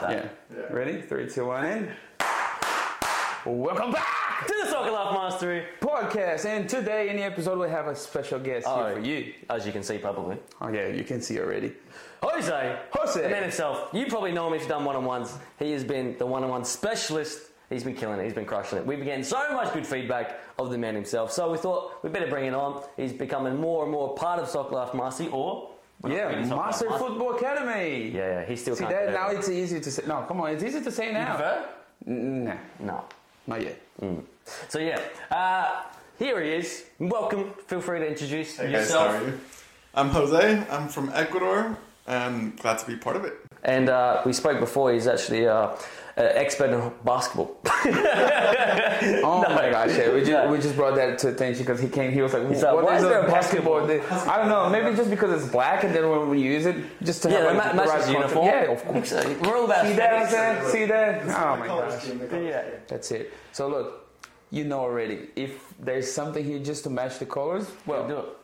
that. Yeah. Yeah. Ready? Three, two, one, in. welcome back To the Soccer Life Mastery. podcast. And today in the episode we have a special guest Oh. here for you. As you can see, probably. Oh yeah, you can see already. Jose. Jose. The man himself. You probably know him if you've done one on ones. He has been the one on one specialist. He's been killing it. He's been crushing it. We've been getting so much good feedback of the man himself. So we thought we better bring it on. He's becoming more and more part of Soccer Life Mastery or. Yeah, really Soccer Master Mastery. Football Academy. Yeah, yeah, he still See can't that now it. it's easy to say. No, come on, it's easy to say You now. prefer? N- Nah, No. not yet. So yeah, uh, here he is. Welcome. Feel free to introduce Hey guys, yourself. how are you? I'm Jose. I'm from Ecuador, and glad to be part of it. And uh, we spoke before. He's actually uh, an expert in basketball. Oh my gosh, yeah, we just we just brought that to attention because he came. He was like, He's like, "What "Why is is there a a basketball?" I don't know. Maybe just because it's black, and then when we use it, just to yeah, have that like, ma- the matches right uniform. Yeah, of course. course. We're all about See that? aesthetics. Jose? See that? Oh my gosh. scheme, the color Yeah. That's it. So look, you know already. If there's something here just to match the colors, Well, well. do it.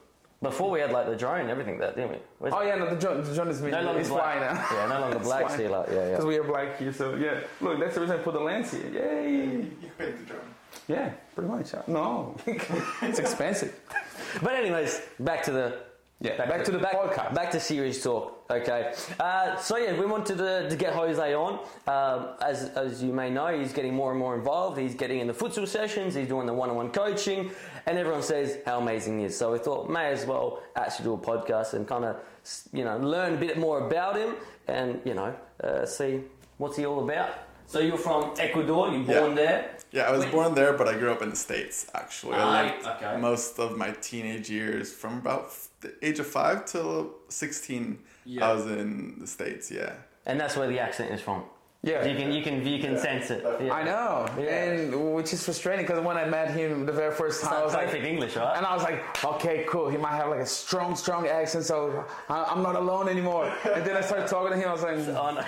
Before we had like the drone and everything, that didn't we? Where's- Oh yeah, no, the drone, the John is no longer it's black. now. Yeah, no longer black. fine. See, like, yeah, Because yeah. we are black here, so yeah. Look, that's the reason I put the lens here. Yay! You can paint the drone. Yeah, pretty much. No, it's expensive. But anyways, back to the Yeah, back, to the podcast. Back to series talk. Okay. Uh, so yeah, we wanted to, to get Jose on. Um, as as you may know, he's getting more and more involved. He's getting in the futsal sessions. He's doing the one-on-one coaching, and everyone says how amazing he is. So we thought may as well actually do a podcast and kind of you know learn a bit more about him and you know uh, see what's he all about. So you're from Ecuador. You're born Yeah. there. Yeah, I was Wait. born there, but I grew up in the States, actually. I lived okay. most of my teenage years from about the age of 5 till 16. Yeah. I was in the States, yeah. And that's where the accent is from. Yeah. You can you can you can sense it. Yeah. I know, Yeah. and which is frustrating because when I met him the very first time, I was like, perfect English, right? and I was like, okay, cool. He might have like a strong, strong accent, so I- I'm not alone anymore. And then I started talking to him. I was like, Oh no,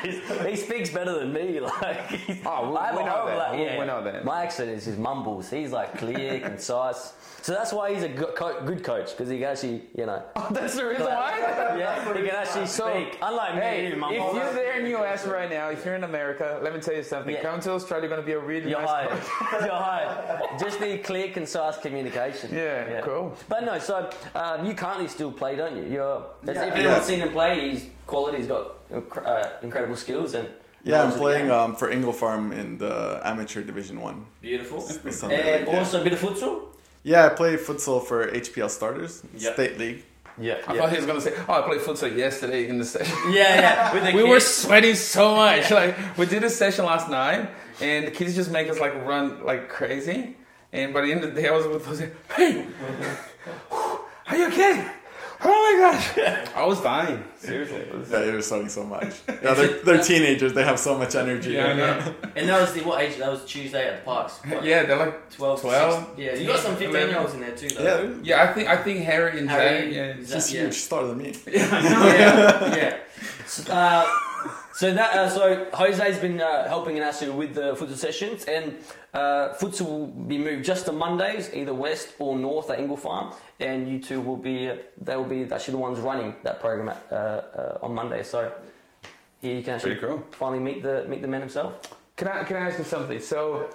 he speaks better than me. Like, Oh, we- I have we know that. like, yeah. we know that. My accent is his mumbles. He's like clear, concise. So that's why he's a good, co- good coach because he can actually, you know, oh, that's the reason why. yeah, he can actually So, speak. Unlike me, Hey, who if you're there in the US right now, if you're in America, let me tell you something. Yeah. Come to Australia, you're gonna be a really You're nice hired. You're hired. Just need clear, concise communication. Yeah, cool. But no, so um, you currently still play, don't you? You're, if Yeah. anyone's Yeah. seen him play, he's quality. He's got uh, incredible skills and. Yeah, I'm knowledge of the playing um, for Ingle Farm in the amateur division one. Beautiful. Sunday And league, yeah. also a bit of futsal. Yeah, I play futsal for HPL starters, Yeah. state league. Yeah. I thought he was gonna say, "Oh, I played futsal yesterday in the session." Yeah, yeah. We kids. were sweating so much. Like we did a session last night, and the kids just make us like run like crazy. And by the end of the day, I was with Jose. Hey, are you okay? Oh my gosh, I was dying. Seriously. it was- Yeah, they were sweating so much. Yeah, they're, they're teenagers. They have so much energy. Yeah, I know. And that was the what age? That was Tuesday at the parks. What, Yeah, they're like 12, 12? 16? Yeah, you got some 15 year olds in there too, though. Yeah, yeah. I think I think Harry and Harry, Zach. Yeah. Zach, just yeah. huge, taller than me. yeah, yeah. So, uh, so that uh, so Jose's been uh, helping us with the futsal sessions, and uh, futsal will be moved just to Mondays, either west or north at Ingle Farm, and you two will be they will be actually the ones running that program at, uh, uh, on Monday. So here you can actually cool. finally meet the meet the man himself. Can I can I ask you something? So,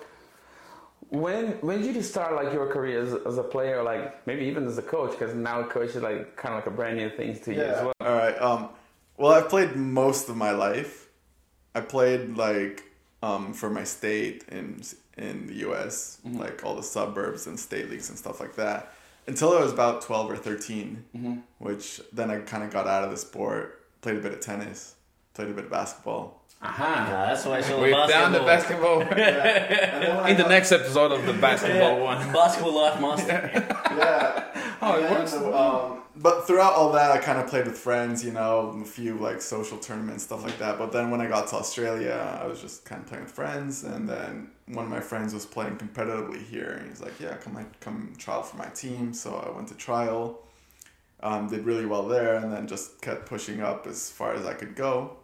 when when did you start like your career as, as a player, like maybe even as a coach? Because now a coach is like kind of like a brand new thing to you as well. All right. Um, well, I've played most of my life. I played like um, for my state in in the U.S., like all the suburbs and state leagues and stuff like that, until I was about twelve or 13 Which then I kind of got out of the sport. Played a bit of tennis. Played a bit of basketball. Aha. that's why it's all We found the basketball in the next episode of the basketball one. basketball life master. Yeah. Oh, it And, works. um, but throughout all that, I kind of played with friends, you know, a few like social tournaments, stuff like that. But then when I got to Australia, I was just kind of playing with friends. And then one of my friends was playing competitively here, and he's like, "Yeah, come like, come trial for my team." So I went to trial, um, did really well there, and then just kept pushing up as far as I could go.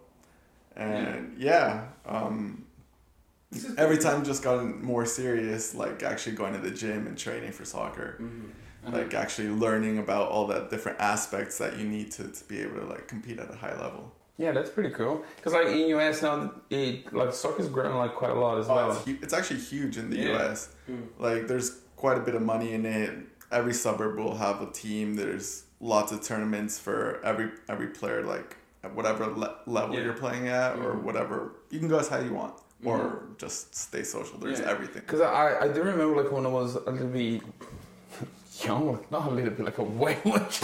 And yeah, um, every time just gotten more serious, like actually going to the gym and training for soccer Uh-huh. like actually learning about all the different aspects that you need to, to be able to like compete at a high level Yeah, that's pretty cool. Because like in US now, it, like soccer's growing like quite a lot as Oh, well. it's, hu- it's actually huge in the Yeah. U.S. Mm. Like, there's quite a bit of money in it. Every suburb will have a team. There's lots of tournaments for every every player, like at whatever le- level Yeah. you're playing at, or mm-hmm. whatever. You can go as high as you want, or mm-hmm. just stay social. There's Yeah. everything. Because I, I do remember like when I was a little bit young, not a little bit, like a way much.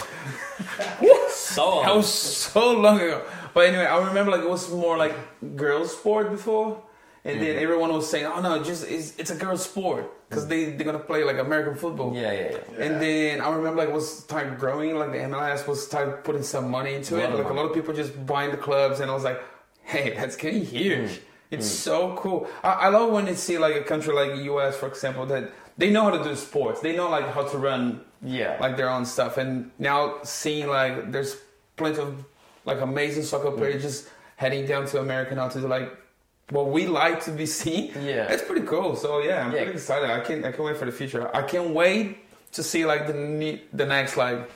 So That was so long ago. But anyway, I remember like it was more like girls' sport before, and then everyone was saying, "Oh no, just it's, it's a girls' sport because they they're gonna play like American football." yeah, yeah, yeah. And then I remember like it was start growing, like the MLS was start putting some money into it. Like a lot of people just buying the clubs, and I was like, hey, that's getting huge. Mm. It's so cool. I, I love when you see like a country like the US, for example, that they know how to do sports. They know like how to run Yeah. like their own stuff. And now seeing like there's plenty of like amazing soccer Mm. players just heading down to America now to like what we like to be seen. Yeah. It's pretty cool. So yeah, I'm Yeah. pretty excited. I can't I can't wait for the future. I can't wait to see like the the next like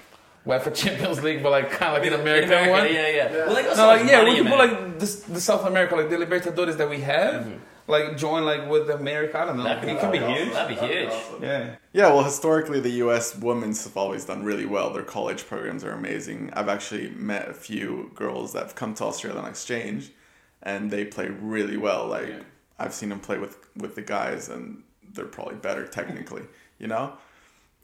UEFA Champions League, but like kind of like an American America, one. Yeah, yeah. Well, they got No, like yeah, we can put like this, the South America, like the Libertadores that we have, Mm-hmm. Like join like with America. I don't know. That'd be it can be awesome. huge. That'd be huge. Yeah. Yeah, well, historically, the U.S. women's have always done really well. Their college programs are amazing. I've actually met a few girls that have come to Australia on exchange, and they play really well. Like Yeah. I've seen them play with with the guys, and they're probably better technically, you know.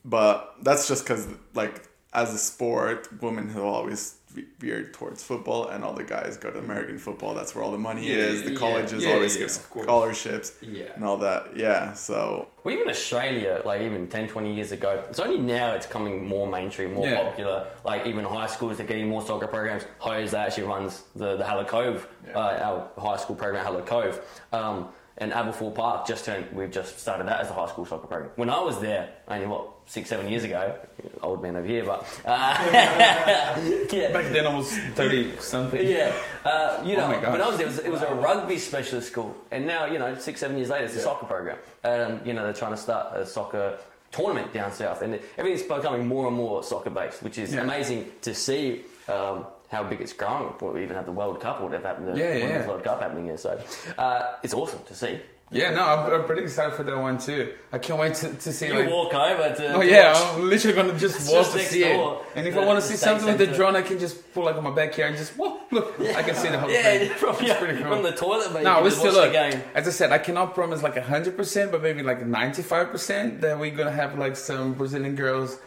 But that's just because, like, as a sport, women have always ve- veered towards football, and all the guys go to American football. That's where all the money Yeah, is. The yeah, colleges yeah, always yeah, give scholarships Yeah. and all that. Yeah, so Well, even Australia, like even 10, 20 years ago, it's only now it's coming more mainstream, more Yeah. popular. Like even high schools are getting more soccer programs. Jose actually runs the, the Hallett Cove, uh, our high school program, Hallett Cove. Um, and Aberfoyle Park just turned, we've just started that as a high school soccer program. When I was there, only what, six, seven years ago, old man over here, but, uh, yeah. Back then I was thirty something. Yeah, uh, you know, Oh my gosh. when I was there, it was, it was a rugby specialist school, and now you know, six, seven years later, it's a soccer program. Um, you know, they're trying to start a soccer tournament down south, and everything's becoming more and more soccer based, which is Yeah. amazing to see. Um, how big it's grown. We even have the World Cup, or whatever happened. The Yeah, yeah, Women's. World Cup happening here, so uh, it's awesome to see. Yeah, no, I'm, I'm pretty excited for that one too. I can't wait to, to see You like. walk over to. Oh yeah, watch- I'm literally gonna just It's walk just to see door. it. And if The- I want to see something with the drone, I can just pull like on my backyard and just whoa, look, I can see the whole Yeah, thing. from, It's yeah, pretty cool. from the toilet, but No, we still look. game. As I said, I cannot promise like hundred percent, but maybe like ninety five percent that we're gonna have like some Brazilian girls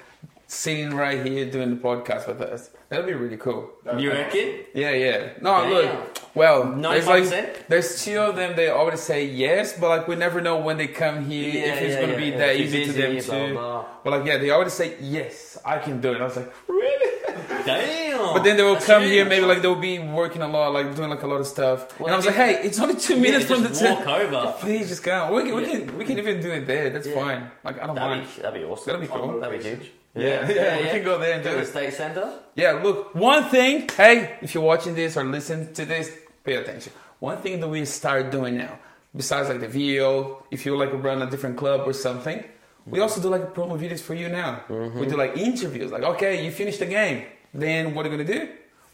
sitting right here doing the podcast with us. That'd be really cool. You reckon? Yeah, yeah. No, Damn. look. Well, there's like 95%? there's two of them. They already say yes, but like we never know when they come here Yeah, if it's yeah, gonna yeah, be yeah. that easy to them blah, too. But like, yeah, they already say yes, I can do it. I was like, really? Damn. But then they will That's come huge. here, maybe like they'll be working a lot, like doing like a lot of stuff. Well, and I was like, hey, it's only two minutes from the just tent. walk over. Please just come. We can, we can, we can even do it there. That's Yeah. fine. Like I don't That'd mind. be, that'd be awesome. That'd be cool. That'd be huge. Yeah, yeah, we can go there and Go do to it. the state centre. Yeah, look, one thing, hey, if you're watching this or listening to this, pay attention. One thing that we start doing now, besides like the video, if you like run a different club or something, we also do like promo videos for you now. We mm-hmm. do like interviews, like, okay, you finished the game, then what are you gonna do?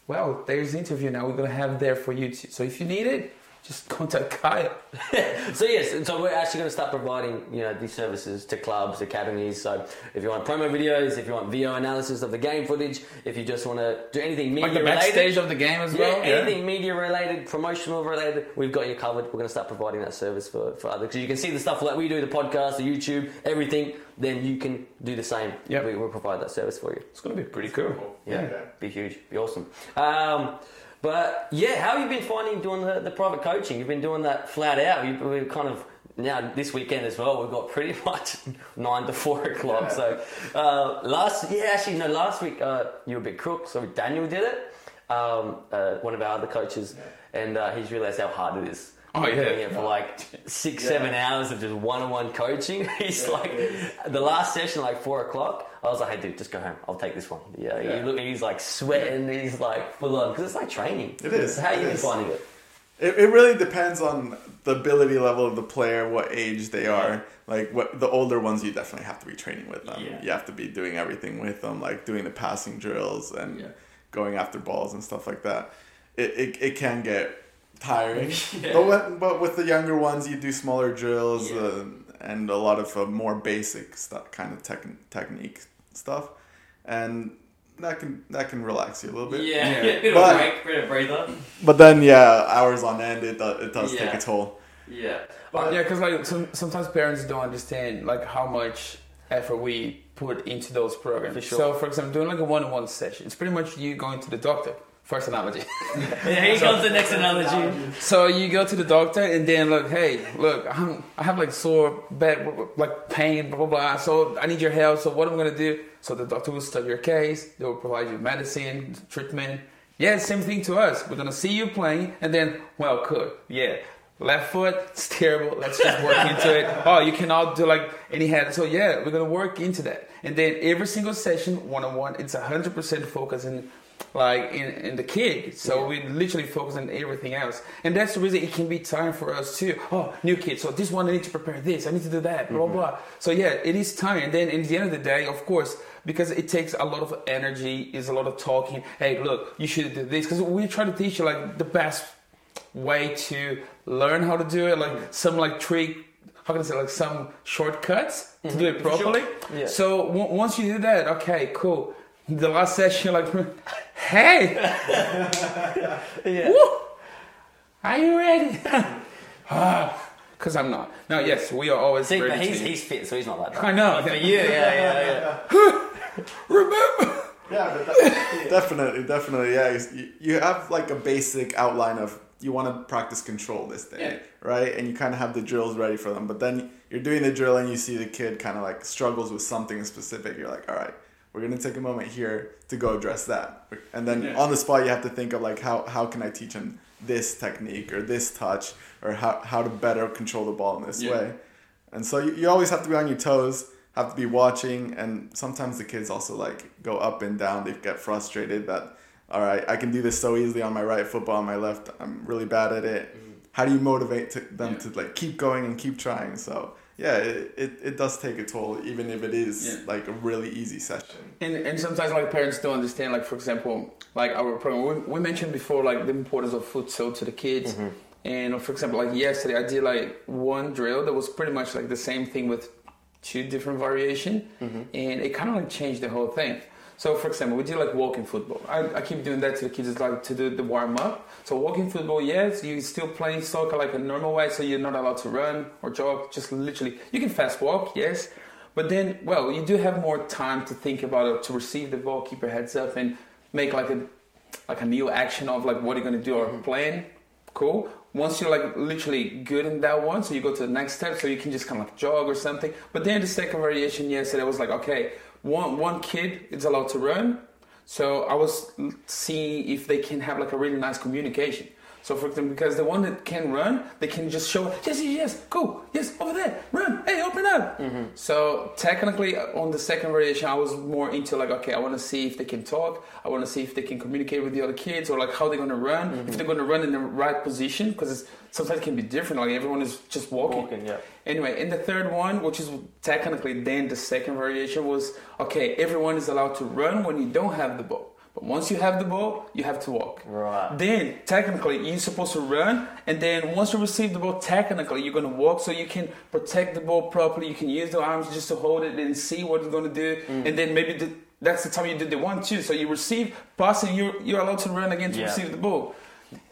Well, there's the interview now. We're gonna have there for you too. So if you need it, just contact Kyle. So yes, so we're actually going to start providing you know these services to clubs, academies. So if you want promo videos, if you want video analysis of the game footage, if you just want to do anything media Like the related, backstage of the game as yeah, well. anything media related, promotional related, we've got you covered. We're going to start providing that service for for others. So you can see the stuff like we do, the podcast, the YouTube, everything. Then you can do the same. Yeah, we will provide that service for you. It's gonna be pretty cool. Yeah, Yeah. be huge, be awesome. Um, but yeah, how have you been finding doing the, the private coaching? You've been doing that flat out. You, we've kind of now this weekend as well. We've got pretty much nine to four o'clock. So uh, last, yeah, actually no, last week uh, you were a bit crook. So Daniel did it, um, uh, one of our other coaches, and uh, he's realised how hard it is. Oh, yeah. doing it for like six, seven hours of just one-on-one coaching. He's like, the last session, like four o'clock. I was like, "Hey, dude, just go home. I'll take this one." Yeah, Yeah. Look, he's like sweating. He's like full on because it's like training. It is, how it you is. finding it? It, it really depends on the ability level of the player, what age they are. Like what the older ones, you definitely have to be training with them. Yeah. You have to be doing everything with them, like doing the passing drills and Yeah. going after balls and stuff like that. it, it, it can get tiring. Yeah. But when, but with the younger ones, you do smaller drills Yeah. uh, and a lot of uh, more basic stuff, kind of tech, technique stuff, and that can that can relax you a little bit. Yeah, Yeah. bit of But- a break, bit of breather. But then yeah, hours on end, it does, it does take a toll. Yeah. But yeah, because like some, sometimes parents don't understand like how much effort we put into those programs. For sure. So, for example, doing like a one-on-one session, it's pretty much you going to the doctor. First analogy. Yeah, here comes the next analogy. so you go to the doctor and then look, hey, look, I'm, I have like sore back, like pain, blah blah blah. So I need your help. So what am I gonna do? So the doctor will study your case. They will provide you medicine, treatment. Yeah, same thing to us. We're gonna see you playing, and then, well, good. Yeah, left foot, it's terrible. Let's just work into it. Oh, you cannot do like any head. So yeah, we're gonna work into that. And then every single session, one on one, it's hundred percent focusing like in, in the kid. So we literally focus on everything else. And that's the reason it can be time for us too. Oh, new kid. So this one I need to prepare this. I need to do that. Blah blah blah. So yeah, it is time. And then in the end of the day, of course, because it takes a lot of energy, is a lot of talking. Hey, look, you should do this. Because we try to teach you like the best way to learn how to do it, like some like trick. How can I say like some shortcuts to do it sure. properly? Yeah. So w- once you do that, okay, cool. The last session, like, hey, Yeah. woo, are you ready? Ah, because I'm not. No, yes, we are always See, but ready he's, to- he's fit, so he's not like that. I know. But for you, yeah, yeah, yeah. Remember? Yeah, but that, definitely, definitely. Yeah, you, you have like a basic outline of you want to practice control this day, Yeah. right? And you kind of have the drills ready for them. But then you're doing the drill and you see the kid kind of like struggles with something specific. You're like, all right, we're gonna take a moment here to go address that. And then Yeah. on the spot, you have to think of like how how can I teach him this technique or this touch or how how to better control the ball in this Yeah. way. And so you, you always have to be on your toes, have to be watching, and sometimes the kids also like go up and down. They get frustrated that, all right, I can do this so easily on my right foot, but on my left, I'm really bad at it. Mm-hmm. How do you motivate to, them Yeah. to like keep going and keep trying? So yeah, it, it, it does take a toll, even if it is Yeah. like a really easy session. And, and sometimes like parents don't understand like for example like our program we, we mentioned before like the importance of futsal to the kids. Mm-hmm. And for example like yesterday I did like one drill that was pretty much like the same thing with two different variation. Mm-hmm. And it kind of like changed the whole thing so for example we did like walking football I, I keep doing that to the kids it's like to do the warm up so walking football yes you still playing soccer like a normal way so you're not allowed to run or jog just literally you can fast walk yes but then, well, you do have more time to think about it, to receive the ball, keep your heads up, and make like a like a new action of like what you're gonna do or mm-hmm. plan. Cool. Once you're like literally good in that one, so you go to the next step, so you can just kind of like jog or something. But then the second variation yes, yesterday was like, okay, one one kid is allowed to run, so I was seeing if they can have like a really nice communication. So for example, because the one that can run, they can just show, yes, yes, yes, go, yes, over there, run, hey, open up. So technically, uh, on the second variation, I was more into like, okay, I want to see if they can talk, I want to see if they can communicate with the other kids, or like how they're gonna run, if they're gonna run in the right position, because sometimes it can be different. Like everyone is just walking. Walking, yeah. Anyway, in the third one, which is technically then the second variation, was okay, everyone is allowed to run when you don't have the ball. But once you have the ball, you have to walk. Right. Then, technically, you're supposed to run, and then once you receive the ball, technically, you're gonna walk so you can protect the ball properly. You can use the arms just to hold it and see what it's gonna do, Mm. and then maybe the, that's the time you did the one two. So you receive, pass, and you're you're allowed to run again to Yeah. receive the ball.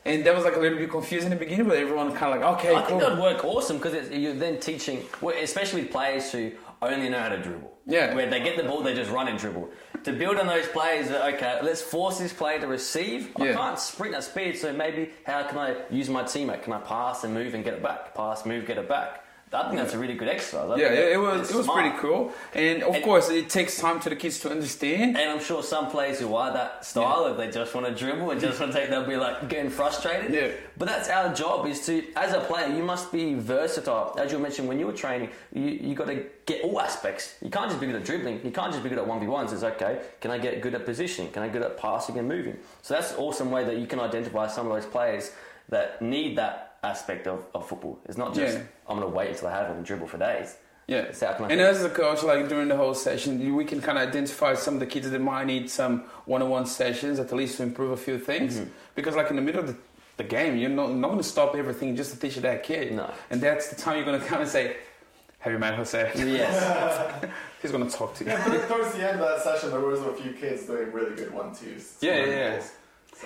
And that was like a little bit confusing in the beginning, but everyone kind of like, okay, I cool. think that'd work awesome because you're then teaching, especially with players who only know how to dribble. Yeah. Where they get the ball, they just run and dribble. To build on those plays, uh, okay, let's force this player to receive. I Yeah. can't sprint at speed, so maybe how can I use my teammate? Can I pass and move and get it back? Pass, move, get it back. I think that's a really good exercise. I Yeah, think it, was it was smart. pretty cool, and of And- course it takes time to the kids to understand. And I'm sure some players who are that style, if they just want to dribble and just want to take, they'll be like getting frustrated. Yeah. But that's our job is to, as a player, you must be versatile. As you mentioned when you were training, you you got to get all aspects. You can't just be good at dribbling. You can't just be good at one v ones. It's okay. Can I get good at positioning? Can I get good at passing and moving? So that's an awesome way that you can identify some of those players that need that aspect of, of football. It's not just Yeah. I'm going to wait until I have it and dribble for days. Yeah, So how can I and as a coach, like during the whole session, we can kind of identify some of the kids that might need some one-on-one sessions at least to improve a few things. Mm-hmm. Because like in the middle of the, the game, you're not, not going to stop everything just to teach that kid. No. And that's the time you're going to come and say, "Have you met Jose?" Yes. He's going to talk to you. Yeah, but towards the end of that session, there was a few kids doing really good one twos. Yeah, yeah,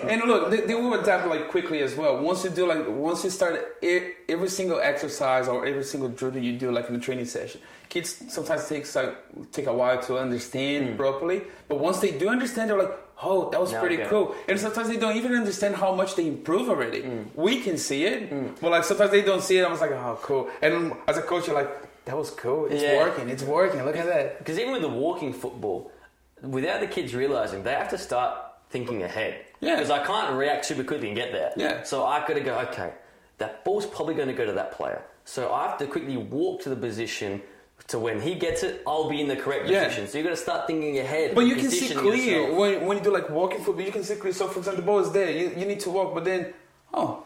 And look, they, they will adapt like quickly as well. Once you do like, once you start every single exercise or every single drill that you do like in a training session, kids sometimes takes like take a while to understand hmm. properly. But once they do understand, they're like, oh, that was Now pretty cool. And sometimes they don't even understand how much they improve already. Hmm. We can see it, hmm. but like sometimes they don't see it. I was like, oh, cool. And as a coach, you're like, that was cool. It's Yeah. working. It's working. Look at that. Because even with the walking football, without the kids realizing, they have to start thinking ahead. Yeah. Because I can't react super quickly and get there. Yeah. So I've got to go, okay, that ball's probably going to go to that player. So I have to quickly walk to the position to when he gets it, I'll be in the correct Yeah. position. So you've got to start thinking ahead. But you can see positioning clear when, when you do like walking football. You can see clear. So for example, the ball is there. You, you need to walk, but then oh,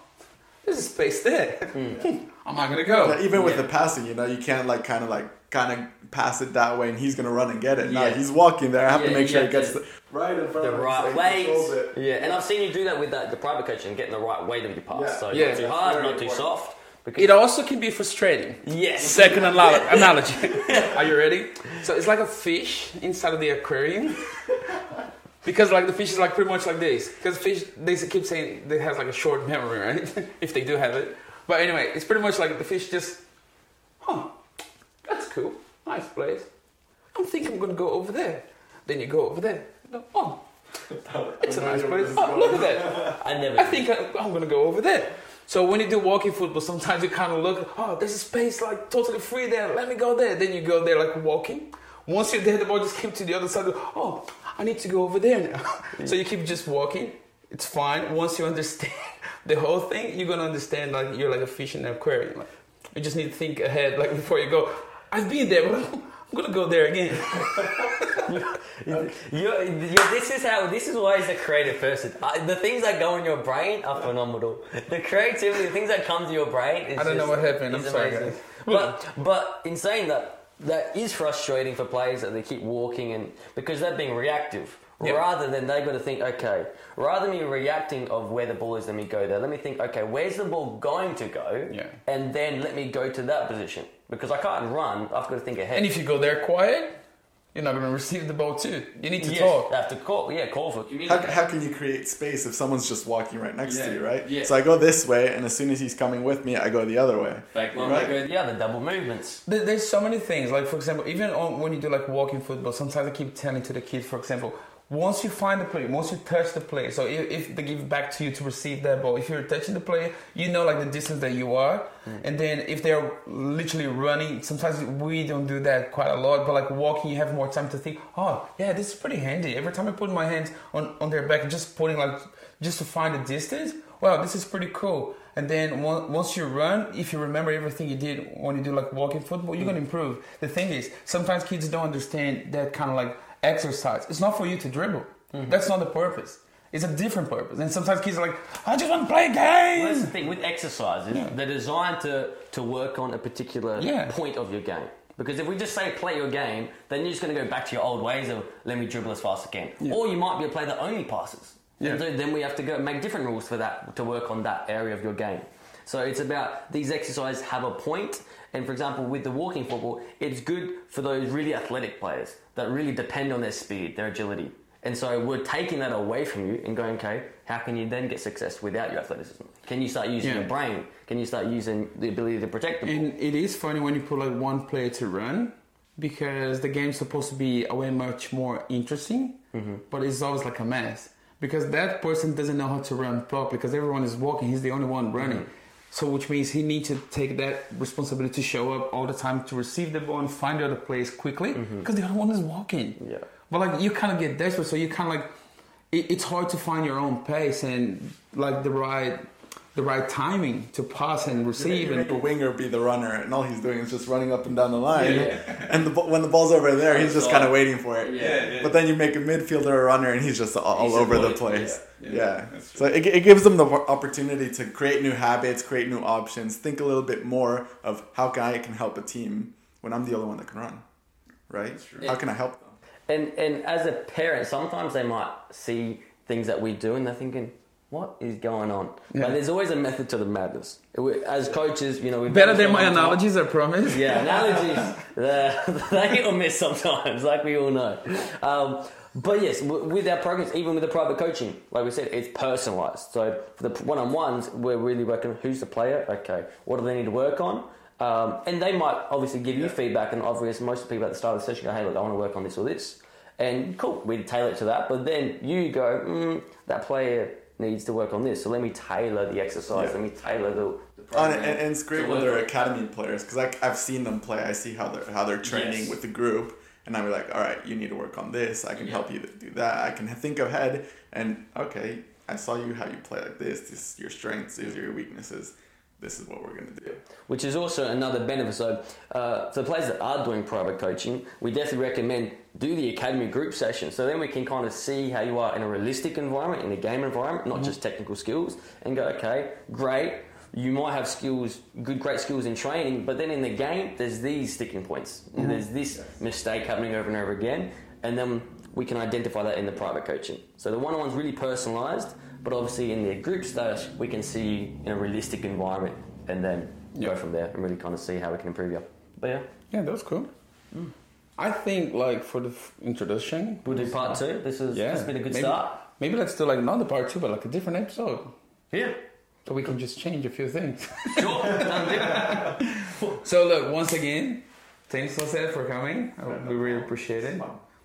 there's a space there. Hmm. I'm not gonna go. Yeah, even with the passing, you know, you can't like kind of like kind of pass it that way, and he's gonna run and get it. No, Yeah. he's walking there. I have Yeah, to make sure he gets to- the right in front the of right so weight. Yeah, and I've seen you do that with that, the private coaching, getting the right weight of your pass. Yeah. So Yeah. not too hard, Very not too important. soft. Because It also can be frustrating. yes. Second analo- analogy. Are you ready? So it's like a fish inside of the aquarium. Because like the fish is like pretty much like this. Because fish, they keep saying they have like a short memory, right? if they do have it. But anyway, it's pretty much like the fish just, huh, that's cool, nice place. I'm thinking I'm gonna go over there. Then you go over there. Oh, it's a nice place. Oh, look at that. I never. I think I, I'm gonna go over there. So when you do walking football, sometimes you kind of look, oh, there's a space like totally free there. Let me go there. Then you go there like walking. Once you're there, the ball just came to the other side. Oh, I need to go over there now. so you keep just walking. It's fine. Once you understand the whole thing, you're gonna understand like you're like a fish in an aquarium. Like, you just need to think ahead, like before you go. I've been there, but I'm, I'm gonna go there again. You're, you're, this is how. This is why he's a creative person. Uh, the things that go in your brain are phenomenal. The creativity, the things that come to your brain. Is I don't know just- what happened. I'm is sorry, amazing. guys. But but in saying that, that is frustrating for players that they keep walking and because they're being reactive. Yeah. Rather than they've got to think, okay, rather than me reacting of where the ball is, let me go there. Let me think, okay, where's the ball going to go? Yeah. And then let me go to that position. Because I can't run, I've got to think ahead. And if you go there quiet, you're not gonna receive the ball too. You need to Yes, talk. I have to call, yeah, call for How, how can you create space if someone's just walking right next Yeah, to you, right? yeah. So I go this way, and as soon as he's coming with me, I go the other way. Well, Right. go, uh, yeah, the double movements. There- There's so many things. Like for example, even on, when you do like walking football, sometimes I keep telling to the kids, for example, once you find the player, once you touch the player, so if, if they give it back to you to receive that ball, if you're touching the player, you know like the distance that you are, hmm. and then if they're literally running, sometimes we don't do that quite a lot, but like walking, you have more time to think. Oh, yeah, this is pretty handy. Every time I put my hands on on their back, and just putting like just to find the distance. Wow, this is pretty cool. And then once you run, if you remember everything you did when you do like walking football, you're gonna hmm. improve. The thing is, sometimes kids don't understand that kind of like exercise. It's not for you to dribble. Mm-hmm. That's not the purpose. It's a different purpose. And sometimes kids are like, I just want to play a Well, that's the thing with exercises. Yeah. They're designed to, to work on a particular Yeah. point of your game. Because if we just say play your game, then you're just going to go back to your old ways of let me dribble as fast as I can. Or you might be a player that only passes. Yeah. And so then we have to go make different rules for that to work on that area of your game. So it's about these exercises have a point. And for example, with the walking football, it's good for those really athletic players that really depend on their speed, their agility. And so we're taking that away from you and going, okay, how can you then get success without your athleticism? Can you start using Yeah. your brain? Can you start using the ability to protect the ball? And it is funny when you put like one player to run because the game's supposed to be a way much more interesting, mm-hmm. but it's always like a mess because that person doesn't know how to run properly because everyone is walking. He's the only one running. Mm-hmm. So, which means he needs to take that responsibility to show up all the time to receive the ball and find the other place quickly mm-hmm. because the other one is walking. Yeah. But like you kind of get desperate, so you kind of like it, it's hard to find your own pace and like the right the right timing to pass and receive You and make a winger be the runner, and all he's doing is just running up and down the line. And the, when the ball's over there, he's just kind of waiting for it. Yeah, But then you make a midfielder a runner, and he's just all, all He's over the place. yeah, Yeah. yeah, So it, it gives them the opportunity to create new habits, create new options, think a little bit more of how can I can help a team when I'm the only one that can run, right? true. How can I help them? And and as a parent, sometimes they might see things that we do and they're thinking, "What is going on?" Yeah. But there's always a method to the madness. As coaches, you know, we've Better than my analogies, I promise. Yeah, analogies. they hit or miss sometimes, like we all know. Um, but yes, with our programs, even with the private coaching, like we said, it's personalised. So for the one-on-ones, we're really working who's the player. Okay, what do they need to work on? Um, and they might obviously give you feedback, and obviously most people at the start of the session go, "Hey, look, I want to work on this or this," and cool, we tailor it to that. But then you go, mm, "That player needs to work on this, so let me tailor the exercise. Yeah. Let me tailor the." the and, program and, and it's great when they're on. academy players because I've seen them play. I see how they're how they're training Yes. with the group, and I'm like, all right, you need to work on this. I can Yeah. help you do that. I can think ahead and okay, I saw you how you play like this. This is your strengths. These are your weaknesses. This is what we're gonna do. which is also another benefit. So, uh, for the players that are doing private coaching, we definitely recommend do the academy group session. So then we can kind of see how you are in a realistic environment, in a game environment, not just technical skills, and go, okay, great. You might have skills, good, great skills in training, but then in the game, there's these sticking points. There's this mistake happening over and over again, and then we can identify that in the private coaching. So the one-on-one's really personalised, but obviously in the group stage, we can see you in a realistic environment, and then Yeah. go from there and really kind of see how we can improve you. But yeah, Yeah, that was cool. Mm. I think like for the f- introduction, we'll do part two. This is yeah, this has been a good maybe, start. Maybe let's do like another part two, but like a different episode, Yeah, so we can just change a few things. sure. So look, once again, thanks Jose for coming. We really appreciate it.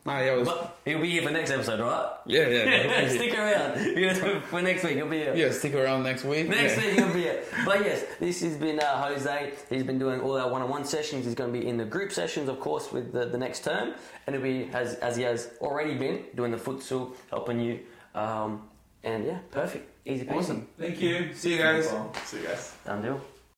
Nah, yeah, it was, But he'll be here for next episode, right? yeah, yeah, yeah. Stick around for next week. He'll be here. Yeah, stick around next week. Next yeah. week he'll be here. But yes, this has been uh, Jose. He's been doing all our one-on-one sessions. He's going to be in the group sessions, of course, with the, the next term, and he'll be as as he has already been doing the futsal, helping you. Um, and yeah, perfect, easy peasy, Awesome. Thank you. See you guys. See you guys. done deal.